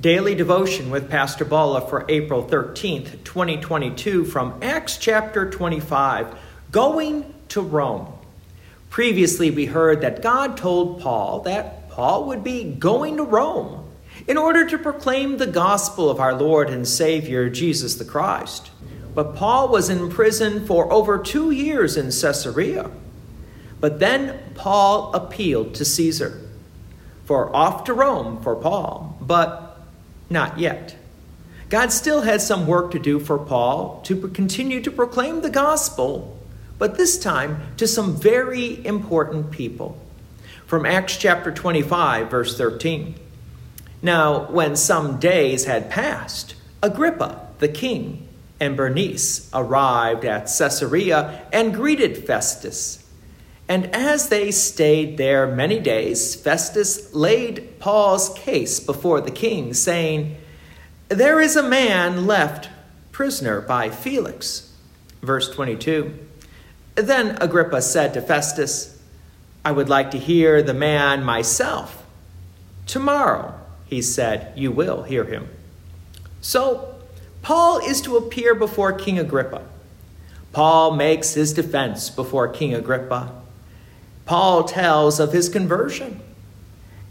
Daily devotion with Pastor Bala for April 13th, 2022, from Acts chapter 25 Going to Rome. Previously, we heard that God told Paul that Paul would be going to Rome in order to proclaim the gospel of our Lord and Savior, Jesus the Christ. But Paul was in prison for over two years in Caesarea. But then Paul appealed to Caesar for off to Rome for Paul, but not yet. God still had some work to do for Paul to continue to proclaim the gospel, but this time to some very important people. From Acts chapter 25, verse 13. Now, when some days had passed, Agrippa, the king, and Bernice arrived at Caesarea and greeted Festus. And as they stayed there many days, Festus laid Paul's case before the king, saying, There is a man left prisoner by Felix. Verse 22. Then Agrippa said to Festus, I would like to hear the man myself. Tomorrow, he said, you will hear him. So, Paul is to appear before King Agrippa. Paul makes his defense before King Agrippa. Paul tells of his conversion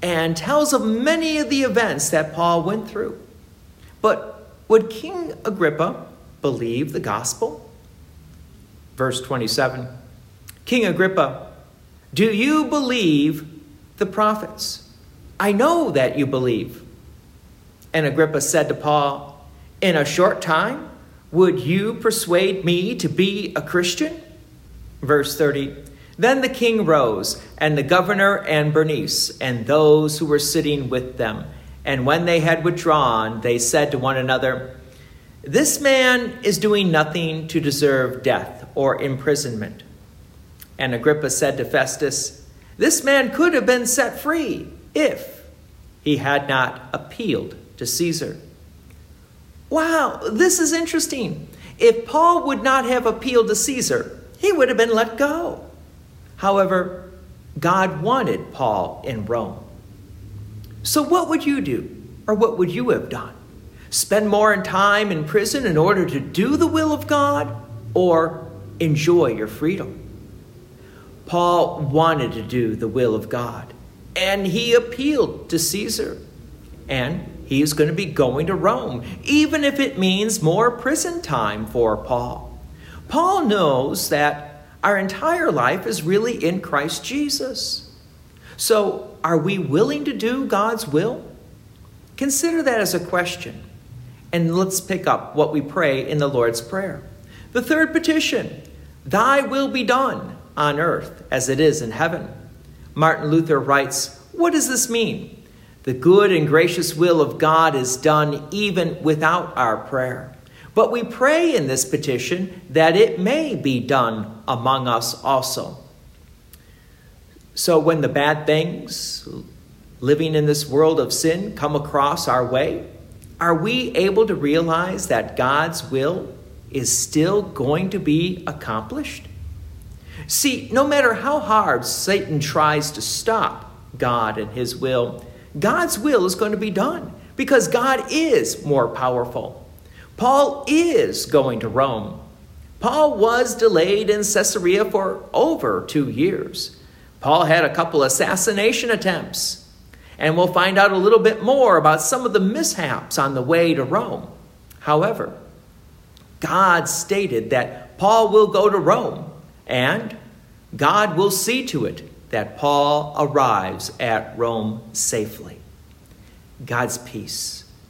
and tells of many of the events that Paul went through. But would King Agrippa believe the gospel? Verse 27 King Agrippa, do you believe the prophets? I know that you believe. And Agrippa said to Paul, In a short time, would you persuade me to be a Christian? Verse 30 then the king rose, and the governor and Bernice, and those who were sitting with them. And when they had withdrawn, they said to one another, This man is doing nothing to deserve death or imprisonment. And Agrippa said to Festus, This man could have been set free if he had not appealed to Caesar. Wow, this is interesting. If Paul would not have appealed to Caesar, he would have been let go. However, God wanted Paul in Rome. So, what would you do? Or what would you have done? Spend more time in prison in order to do the will of God or enjoy your freedom? Paul wanted to do the will of God, and he appealed to Caesar. And he is going to be going to Rome, even if it means more prison time for Paul. Paul knows that our entire life is really in Christ Jesus. So, are we willing to do God's will? Consider that as a question. And let's pick up what we pray in the Lord's Prayer. The third petition Thy will be done on earth as it is in heaven. Martin Luther writes, What does this mean? The good and gracious will of God is done even without our prayer. But we pray in this petition that it may be done among us also. So when the bad things living in this world of sin come across our way, are we able to realize that God's will is still going to be accomplished? See, no matter how hard Satan tries to stop God and his will, God's will is going to be done because God is more powerful. Paul is going to Rome. Paul was delayed in Caesarea for over two years. Paul had a couple assassination attempts, and we'll find out a little bit more about some of the mishaps on the way to Rome. However, God stated that Paul will go to Rome, and God will see to it that Paul arrives at Rome safely. God's peace